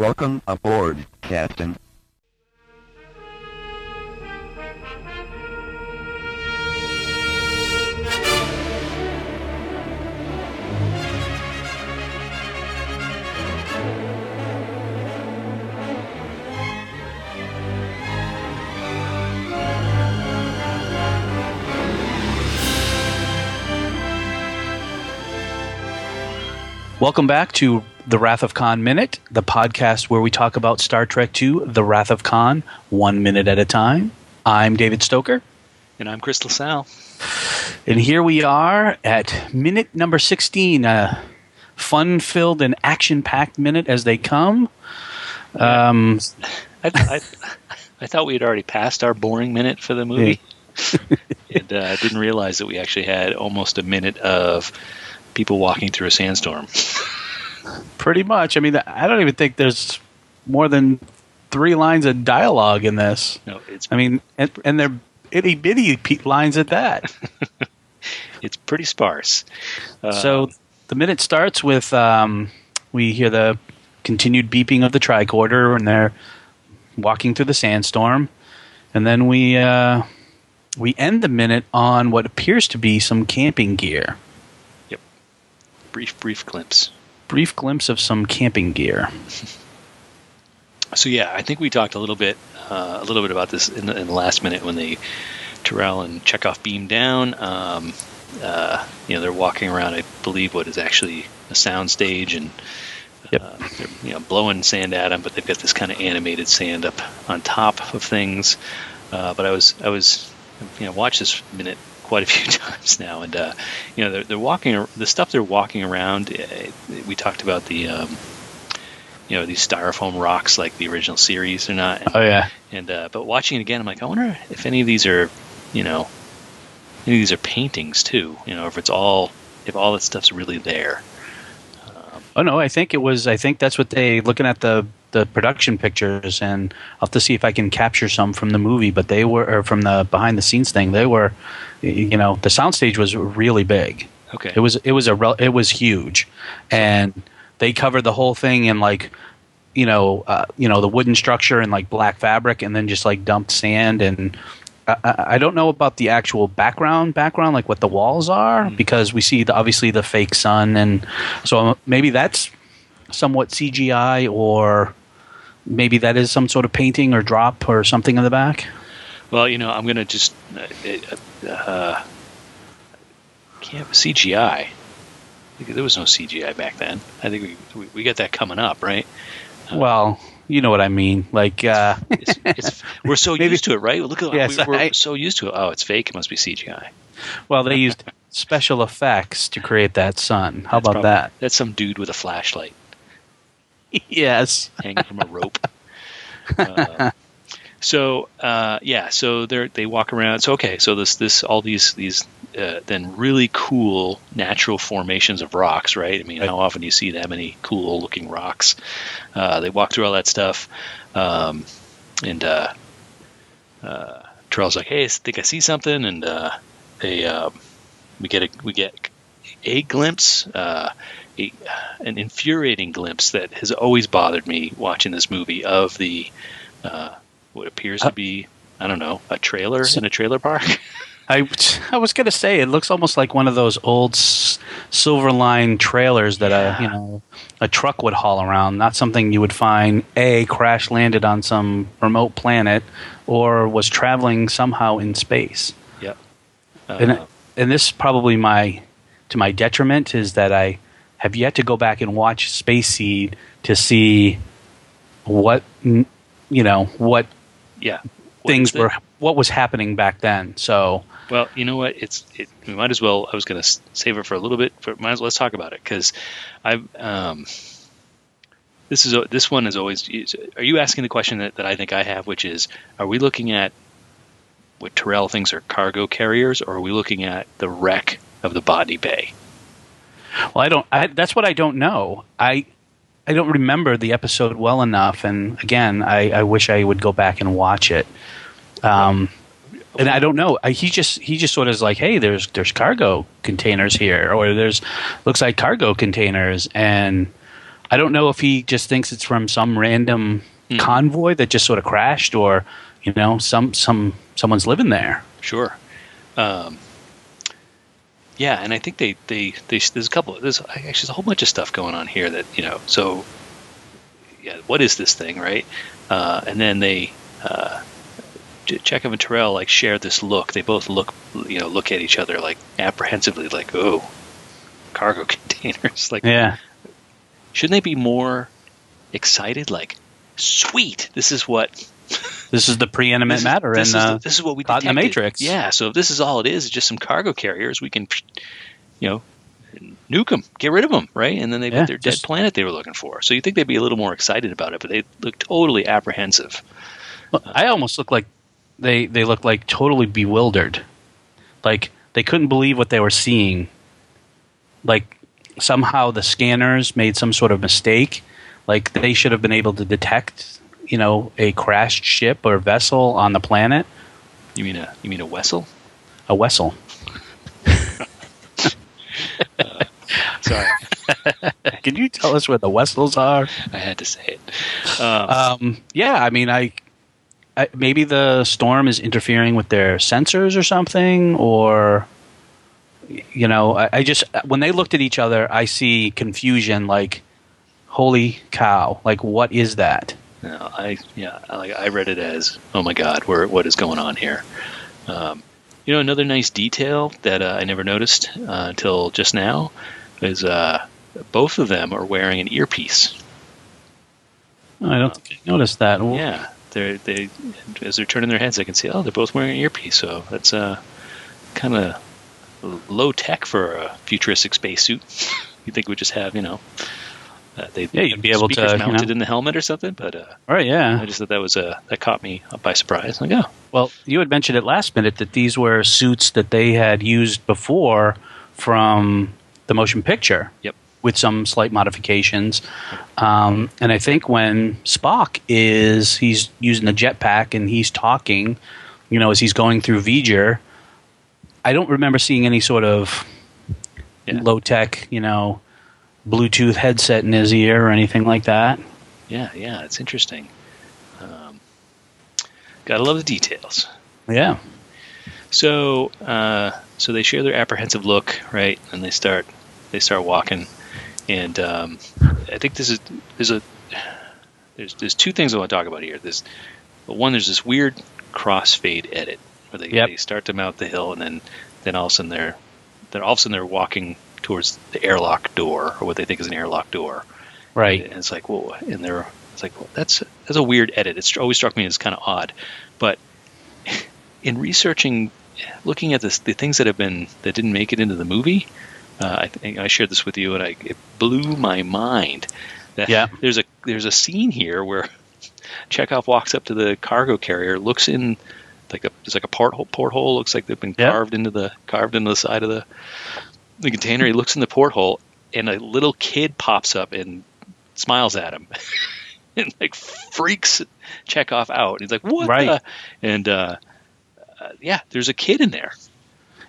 Welcome aboard, Captain. Welcome back to the Wrath of Khan Minute, the podcast where we talk about Star Trek II, The Wrath of Khan, one minute at a time. I'm David Stoker. And I'm Crystal Sal. And here we are at minute number 16, a fun filled and action packed minute as they come. Um, I, I, I thought we had already passed our boring minute for the movie. and uh, I didn't realize that we actually had almost a minute of people walking through a sandstorm. Pretty much. I mean, I don't even think there's more than three lines of dialogue in this. No, it's. I mean, and, and they're itty bitty lines at that. it's pretty sparse. Uh, so the minute starts with um, we hear the continued beeping of the tricorder, and they're walking through the sandstorm, and then we uh, we end the minute on what appears to be some camping gear Yep. brief, brief glimpse. Brief glimpse of some camping gear. So yeah, I think we talked a little bit, uh, a little bit about this in the, in the last minute when they Terrell and Chekov beam down. Um, uh, you know, they're walking around. I believe what is actually a sound stage, and yep. uh, they're you know blowing sand at them, but they've got this kind of animated sand up on top of things. Uh, but I was I was you know watch this minute quite a few times now, and uh, you know they're, they're walking the stuff they're walking around. Uh, we talked about the um, you know these styrofoam rocks like the original series or not. Oh yeah. And uh, but watching it again, I'm like, I wonder if any of these are you know any of these are paintings too. You know, if it's all if all that stuff's really there. Um, oh no, I think it was. I think that's what they looking at the the production pictures, and I'll have to see if I can capture some from the movie. But they were, or from the behind the scenes thing, they were, you know, the soundstage was really big. Okay, it was it was a it was huge, and they covered the whole thing in like, you know, uh, you know the wooden structure and like black fabric, and then just like dumped sand and. I, I don't know about the actual background background like what the walls are mm-hmm. because we see the, obviously the fake sun and so maybe that's somewhat CGI or maybe that is some sort of painting or drop or something in the back? Well, you know, I'm going to just uh, uh, can't CGI. There was no CGI back then. I think we we, we got that coming up, right? Uh, well, you know what I mean. Like uh, it's, it's, we're so maybe, used to it, right? Look at yes, we, are so used to it. Oh, it's fake. It must be CGI. Well, they used special effects to create that sun. How that's about probably, that? That's some dude with a flashlight. yes, hanging from a rope. Uh, so uh, yeah, so they they walk around. So okay, so this this all these these uh, then really cool natural formations of rocks, right? I mean, right. how often do you see that many cool looking rocks? Uh, they walk through all that stuff, um, and uh, uh, like, "Hey, I think I see something," and uh, they um, we get a we get a glimpse. Uh, a, an infuriating glimpse that has always bothered me watching this movie of the uh, what appears to be I don't know a trailer in a trailer park. I, I was gonna say it looks almost like one of those old silver line trailers that yeah. a you know a truck would haul around. Not something you would find a crash landed on some remote planet or was traveling somehow in space. Yep. Uh, and and this is probably my to my detriment is that I have yet to go back and watch Space Seed to see what you know what yeah what things were what was happening back then. So well, you know what? It's it, we might as well. I was going to save it for a little bit, but might as well let's talk about it because I've um, this is this one is always. Are you asking the question that, that I think I have, which is, are we looking at what Terrell thinks are cargo carriers, or are we looking at the wreck of the Botany Bay? Well, I don't. I, that's what I don't know. I I don't remember the episode well enough, and again, I, I wish I would go back and watch it. Um, and I don't know. I, he just he just sort of is like, hey, there's there's cargo containers here, or there's looks like cargo containers, and I don't know if he just thinks it's from some random Mhm. convoy that just sort of crashed, or you know, some some someone's living there. Sure. Um, yeah, and I think they, they, they there's a couple there's actually there's a whole bunch of stuff going on here that you know. So yeah, what is this thing, right? Uh, and then they uh, Ch- Chekov and Terrell like share this look. They both look you know look at each other like apprehensively, like oh, cargo containers. Like Yeah, shouldn't they be more excited? Like sweet, this is what this is the preeminent this is- matter, this, and is, uh, the- this is what we caught in the. Matrix. Yeah, so if this is all it is, it's just some cargo carriers, we can, you know, nuke them, get rid of them, right? And then they've Yeah, got their dead just- planet they were looking for. So you think they'd be a little more excited about it, but they look totally apprehensive. Well, I almost look like they they look like totally bewildered, like they couldn't believe what they were seeing. Like somehow the scanners made some sort of mistake. Like they should have been able to detect, you know, a crashed ship or vessel on the planet. You mean a you mean a vessel? A vessel. Sorry, Can you tell us where the vessels are? I had to say it. Um, Um, yeah, I mean, I, I maybe the storm is interfering with their sensors or something, or you know, I, I just when they looked at each other, I see confusion. Like, holy cow! Like, what is that? No, I yeah, I, like I read it as, oh my god, where what is going on here? Um, you know, another nice detail that uh, I never noticed uh, until just now is uh, both of them are wearing an earpiece. I don't think I noticed that. Well, Yeah, they're they as they're turning their heads, I can see. Oh, they're both wearing an earpiece. So that's uh, kind of low tech for a futuristic spacesuit. you think we just have you know, uh, they Yeah, you'd be able to, speakers you mounted know. in the helmet or something. But uh, All right, yeah. I just thought that was uh, that caught me by surprise. Like, oh, Well, you had mentioned at last minute that these were suits that they had used before from the motion picture. Yep. With some slight modifications. Um, and I think when Spock is, he's using the jetpack and he's talking, you know, as he's going through V'ger, I don't remember seeing any sort of Yeah. low tech, you know, Bluetooth headset in his ear or anything like that. yeah, yeah, it's interesting. Um, gotta love the details. Yeah. So, uh, so they share their apprehensive look, right? And they start, they start walking, and um, I think this is there's a there's there's two things I want to talk about here. Well, one, there's this weird crossfade edit where they, Yep. they start to mount the hill, and then then all of a sudden they're then all of a sudden they're walking towards the airlock door, or what they think is an airlock door. Right. And it's like, whoa, and they're it's like, well, that's that's a weird edit. It's always struck me as kind of odd, but in researching, looking at this, the things that have been that didn't make it into the movie, uh, I think I shared this with you, and I it blew my mind. That Yeah. there's a there's a scene here where Chekov walks up to the cargo carrier, looks in like a there's like a porthole porthole looks like they've been carved into the carved into the side of the the container. He looks in the porthole, and a little kid pops up and smiles at him, and like freaks Chekov out. He's like, "What?" Right. the-" And uh, uh, yeah, there's a kid in there.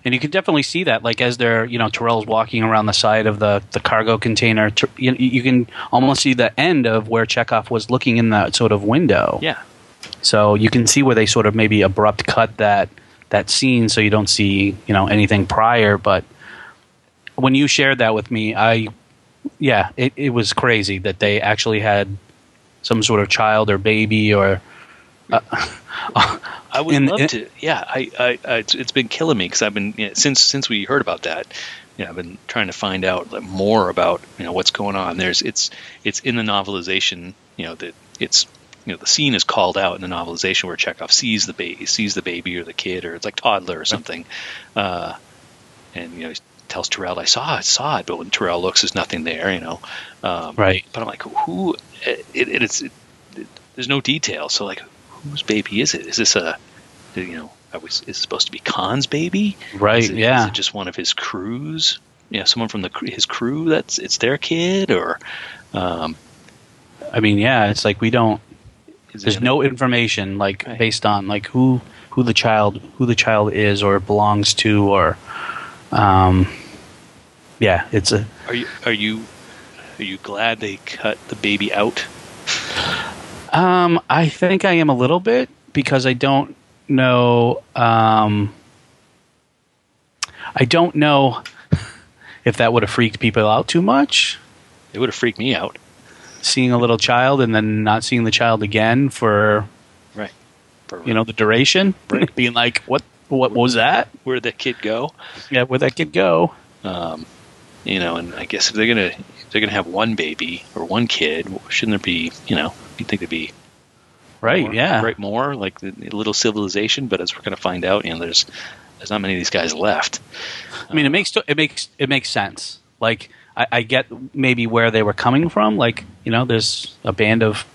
And you can definitely see that, like as they're, you know, Terrell's walking around the side of the, the cargo container. Ter- You, you can almost see the end of where Chekov was looking in that sort of window. Yeah, So you can see where they sort of maybe abrupt cut that that scene, so you don't see, you know, anything prior. But when you shared that with me, I, yeah, it, it was crazy that they actually had some sort of child or baby or. I would In- love in- to. Yeah, I, I, I it's, it's been killing me because I've been you know, since since we heard about that. Yeah, I've been trying to find out more about you know what's going on. There's it's it's in the novelization. You know that it's you know the scene is called out in the novelization where Chekov sees the baby sees the baby or the kid or it's like toddler or something, uh, and you know tells Terrell I saw it, saw it, but when Terrell looks, there's nothing there. You know, um, Right. But I'm like, who? It, it, it's it, there's no detail. So like, whose baby is it? Is this a you know? We, is it supposed to be Khan's baby? Right, yeah. Is it just one of his crews? You know, someone from the his crew that's it's their kid, or um, I mean, yeah, it's like we don't. There's no information like Right. based on like who who the child who the child is or belongs to or, um, yeah, it's a Are you are you Are you glad they cut the baby out? Um, I think I am a little bit because I don't know. Um, I don't know if that would have freaked people out too much. It would have freaked me out. Seeing a little child and then not seeing the child again for Right. For, you know the duration, Right. being like, "What? What was that? where did that kid go? Yeah, where'd that kid go?" Um, you know, and I guess if they're gonna if they're gonna have one baby or one kid, shouldn't there be you know you'd think there'd be Right? more, yeah. right more like the, the little civilization, but as we're gonna find out, you know, there's there's not many of these guys left. I mean, it makes it makes it makes sense. Like I, I get maybe where they were coming from. Like you know, there's a band of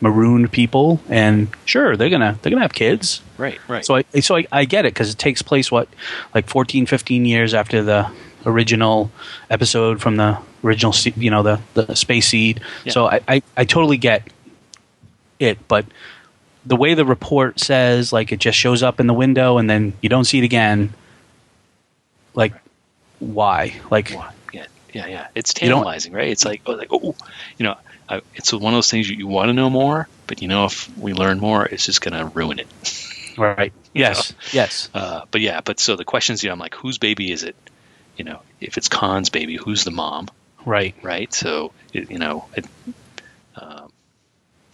marooned people, and sure, they're gonna they're gonna have kids. Right, right. So I so I, I get it because it takes place what like 14, 15 years after the original episode from the original you know the the space seed. Yeah. So I, I I totally get it, but the way the report says like it just shows up in the window and then you don't see it again like why like Why? Yeah, yeah, yeah. It's tantalizing, right? It's like, oh, like, oh, you know, I, it's one of those things you, you want to know more, but you know, if we learn more, it's just going to ruin it. right yes yes Uh, but yeah, but so the questions, you know, I'm like, whose baby is it? You know, if it's Khan's baby, who's the mom? right Right. So, it, you know, it, um,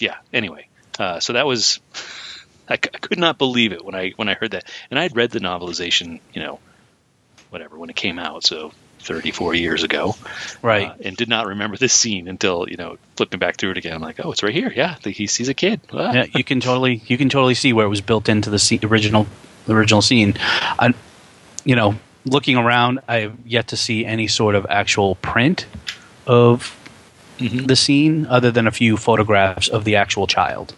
yeah. Anyway, uh, so that was, I, c- I could not believe it when I when I heard that, and I'd read the novelization, you know, whatever when it came out, so 34 years ago, right uh, and did not remember this scene until you know flipping back through it again. I'm like, oh, it's right here. Yeah, he sees a kid. Ah. yeah you can totally you can totally see where it was built into the scene, original the original scene I, you know looking around i've yet to see any sort of actual print of Mhm. the scene other than a few photographs of the actual child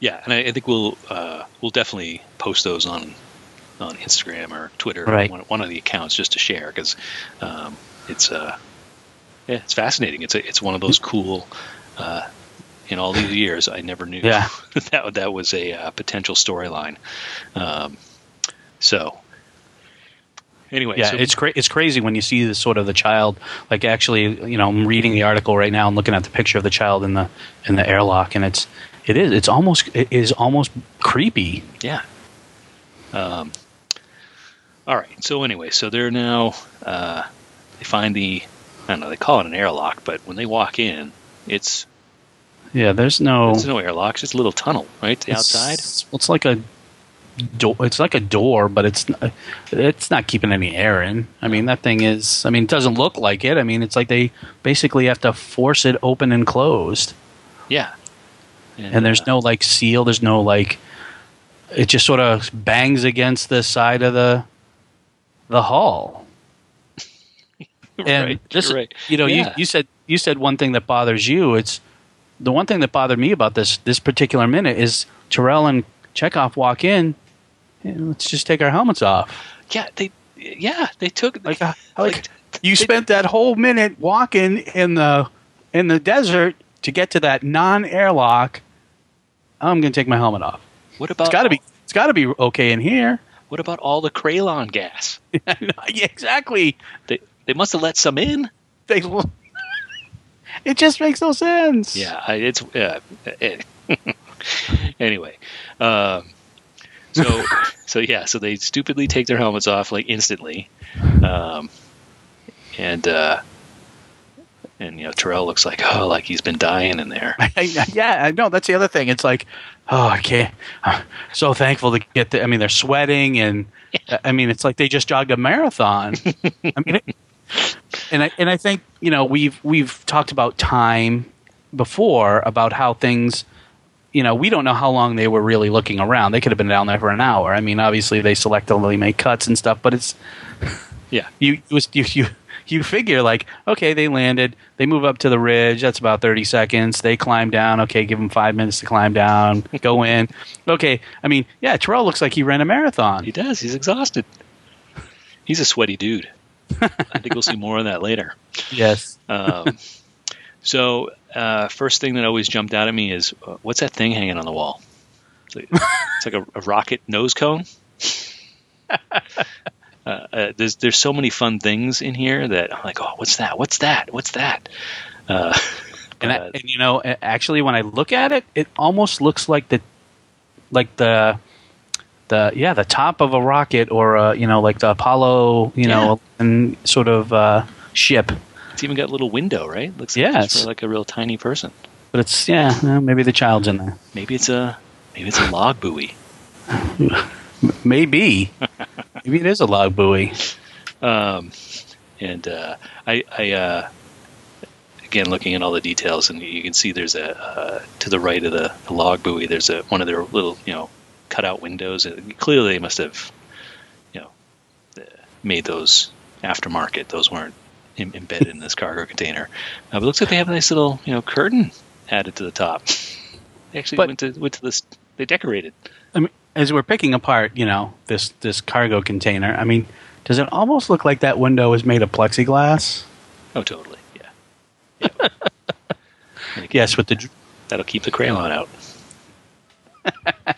Yeah, and I, I think we'll uh, we'll definitely post those on on Instagram or Twitter, Right. one, one of the accounts, just to share because um, it's uh, yeah, it's fascinating. It's a, it's one of those cool. Uh, in all these years, I never knew Yeah. that that was a uh, potential storyline. Um, so anyway, yeah so, it's cra- it's crazy when you see the sort of the child like actually you know i'm reading the article right now and looking at the picture of the child in the in the airlock and it's it is it's almost it is almost creepy Yeah. Um, all right. So anyway, so they're now uh, they find the I don't know they call it an airlock, but when they walk in, it's yeah there's no there's no airlocks. it's a little tunnel, right? Outside. It's like a door. It's like a door, but it's not, it's not keeping any air in. I mean, that thing is. I mean, it doesn't look like it. I mean, it's like they basically have to force it open and closed, Yeah. and there's uh, no like seal. There's no like. It just sort of bangs against the side of the the hull. And right, this, right. you know, Yeah. you, you said you said one thing that bothers you. It's the one thing that bothered me about this this particular minute is Terrell and Chekov walk in. Let's just take our helmets off. yeah they yeah they took Like, uh, like, like, you they- spent that whole minute walking in the in the desert to get to that non airlock. I'm going to take my helmet off. what about It's got to be. It's got to be okay in here. what about all the Kraylon gas? yeah, exactly. They they must have let some in. They, it just makes no sense. Yeah, it's uh, it, anyway. Um, so so yeah, so they stupidly take their helmets off like instantly, um, and uh, and you know Terrell looks like oh like he's been dying in there. yeah, I know. That's the other thing. It's like, oh, I can't. I'm so thankful to get the. I mean, they're sweating, and I mean, it's like they just jogged a marathon. I mean, it, and I and I think you know we've we've talked about time before about how things. You know, we don't know how long they were really looking around. They could have been down there for an hour. I mean, obviously they selectively make cuts and stuff, but it's Yeah, you was you you you figure like okay they landed they move up to the ridge that's about 30 seconds they climb down okay give them five minutes to climb down go in okay i mean yeah terrell looks like he ran a marathon he does. He's exhausted. He's a sweaty dude. I think we'll see more of that later. yes Um, so uh, first thing that always jumped out at me is uh, what's that thing hanging on the wall? It's like, it's like a, a rocket nose cone. Uh, uh, there's there's so many fun things in here that I'm like, oh, what's that? What's that? What's that? Uh, And, I, uh, and you know, actually, when I look at it, it almost looks like the, like the, the yeah, the top of a rocket or a, you know, like the Apollo, you know, and sort of uh, ship. It's even got a little window, right? Looks Yeah, like it's it's- like a real tiny person. But it's yeah, uh, maybe the child's in there. Maybe it's a maybe it's a log buoy. Maybe, maybe it is a log buoy. Um, and uh, I, I uh, again looking at all the details, and you can see there's a uh, to the right of the, the log buoy. There's a one of their little you know cutout windows. And clearly, they must have you know made those aftermarket. Those weren't Im- embedded in this cargo container. Uh, but it looks like they have a nice little you know curtain added to the top. They actually But- went to went to this. They decorated. I mean, as we're picking apart, you know, this this cargo container. I mean, does it almost look like that window is made of plexiglass? Oh, totally. Yeah. yeah. Again, Yes, with the dr- That'll keep the crayon out.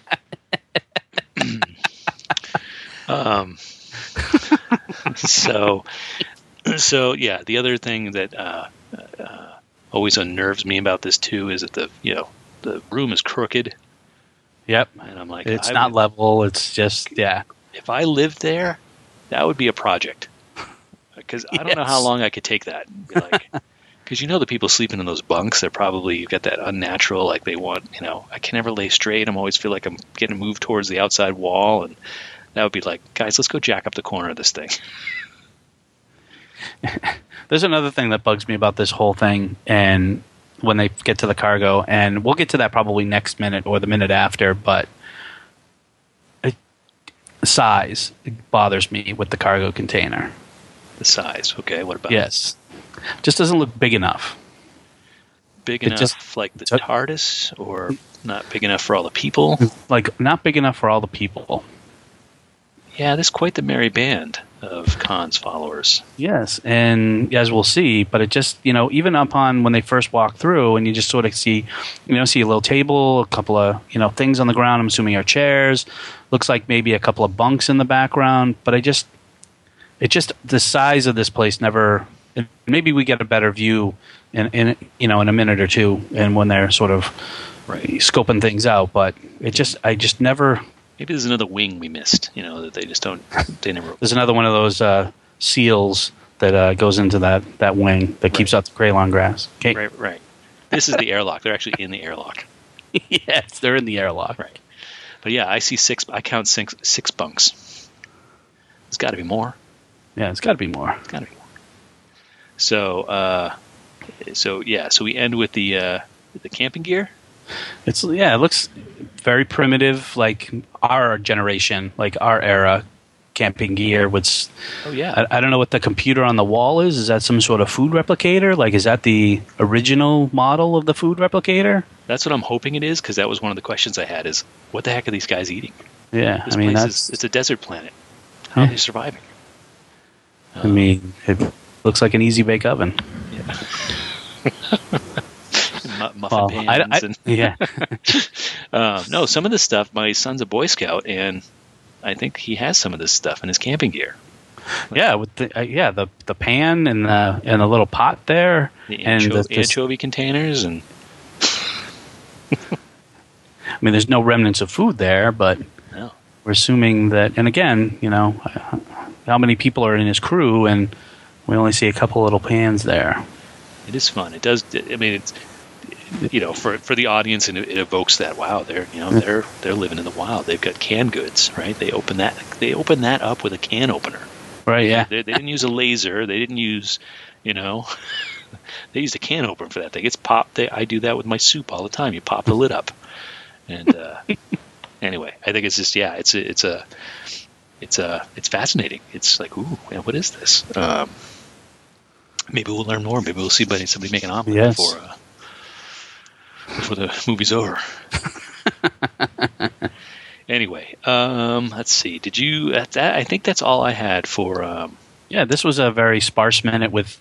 um, so, so yeah. The other thing that uh, uh, always unnerves me about this too is that the you know the room is crooked, Yep. and I'm like, It's not would- level. It's just yeah. If I lived there, that would be a project. Because I don't know how long I could take that. Like, because you know the people sleeping in those bunks, they're probably you've got that unnatural, like they want, you know, I can never lay straight. I'm always feel like I'm getting moved towards the outside wall, and that would be like, guys, let's go jack up the corner of this thing. There's another thing that bugs me about this whole thing, and when they get to the cargo, and we'll get to that probably next minute or the minute after, but it, size bothers me with the cargo container. The size, okay. What about Yes, just doesn't look big enough. big it enough, just- like the TARDIS, or not big enough for all the people? Like not big enough for all the people. Yeah, there's quite the merry band of Khan's followers. Yes, and as we'll see, but it just you know even upon when they first walk through, and you just sort of see, you know, see a little table, a couple of you know things on the ground. I'm assuming are chairs. Looks like maybe a couple of bunks in the background, but I just, it just the size of this place never. Maybe we get a better view in, in you know in a minute or two, and when they're sort of scoping things out. But it just I just never. Maybe there's another wing we missed. You know that they just don't. They never. There's another one of those uh, seals that uh, goes into that, that wing that keeps out the Craylon grass. Okay. Right, right. This is the airlock. They're actually in the airlock. yes, they're in the airlock. Right. But yeah, I see six. I count six six bunks. There's got to be more. Yeah, it's got to be more. It's got to be more. So, uh, so yeah. So we end with the uh, the camping gear. It's yeah, it looks very primitive, like our generation, like our era camping gear. With s- Oh yeah. I, I don't know what the computer on the wall is. Is that some sort of food replicator? Like, is that the original model of the food replicator? That's what I'm hoping it is because that was one of the questions I had. Is what the heck are these guys eating? Yeah, This I mean place that's. is it's a desert planet. How Yeah. are they surviving? I mean, it looks like an easy bake oven. Mu- muffin Well, pans I, I- and yeah, um, no, some of this stuff. My son's a Boy Scout, and I think he has some of this stuff in his camping gear. yeah, with the uh, yeah the the pan and the and the little pot there, The and ancho- the- anchovy containers, and I mean, there's no remnants of food there, but no, we're assuming that. And again, you know, how many people are in his crew, and we only see a couple little pans there. it is fun. It does. I mean, it's you know for for the audience, and it, it evokes that. Wow, they're you know they're they're living in the wild. They've got canned goods, right? They open that they open that up with a can opener. Right? Yeah. They, they didn't use a laser. They didn't use, you know, they used a can opener for that thing. It's popped. They, I do that with my soup all the time. You pop the lid up, and uh, anyway, I think it's just yeah, it's a, it's a, it's a, it's fascinating. It's like ooh, man, what is this? Um, maybe we'll learn more. Maybe we'll see somebody, somebody make an omelet Yes. before uh, before the movie's over. anyway, um, let's see. Did you? That, that, I think that's all I had for. Um, Yeah. This was a very sparse minute with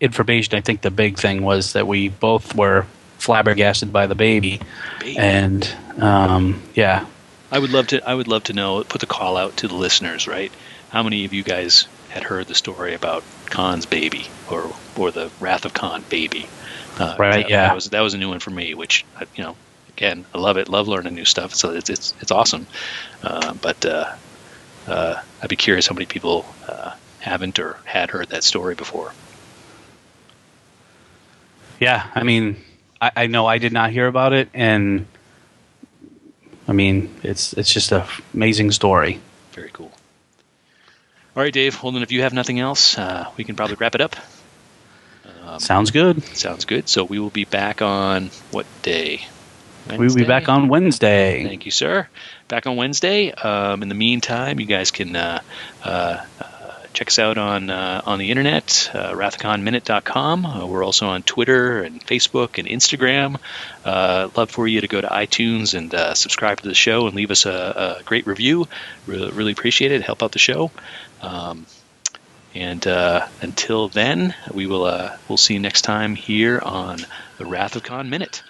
information. I think the big thing was that we both were flabbergasted by the baby, baby. and um, yeah, I would love to. I would love to know. Put the call out to the listeners. Right? How many of you guys had heard the story about Khan's baby, or or the Wrath of Khan baby? Uh, Right, That, yeah. That was that was a new one for me, which uh, you know, again, I love it. Love learning new stuff. So it's it's it's awesome. Uh, but uh, uh, I'd be curious how many people uh, haven't or had heard that story before. Yeah, I mean, I, I know I did not hear about it, and I mean, it's it's just an amazing story. Very cool. All right, Dave. Well, then, if you have nothing else, uh, we can probably wrap it up. Um, Sounds good. sounds good. So we will be back on what day? We will be back on Wednesday. Thank you, sir. Back on Wednesday. Um, in the meantime, you guys can uh, uh, uh, check us out on uh, on the internet, uh, wrathofkhanminute.com. Uh, we're also on Twitter and Facebook and Instagram. Uh, love for you to go to iTunes and uh, subscribe to the show and leave us a, a great review. Really, really appreciate it. Help out the show. Um, and uh, until then, we will uh, we'll see you next time here on the Wrath of Khan Minute.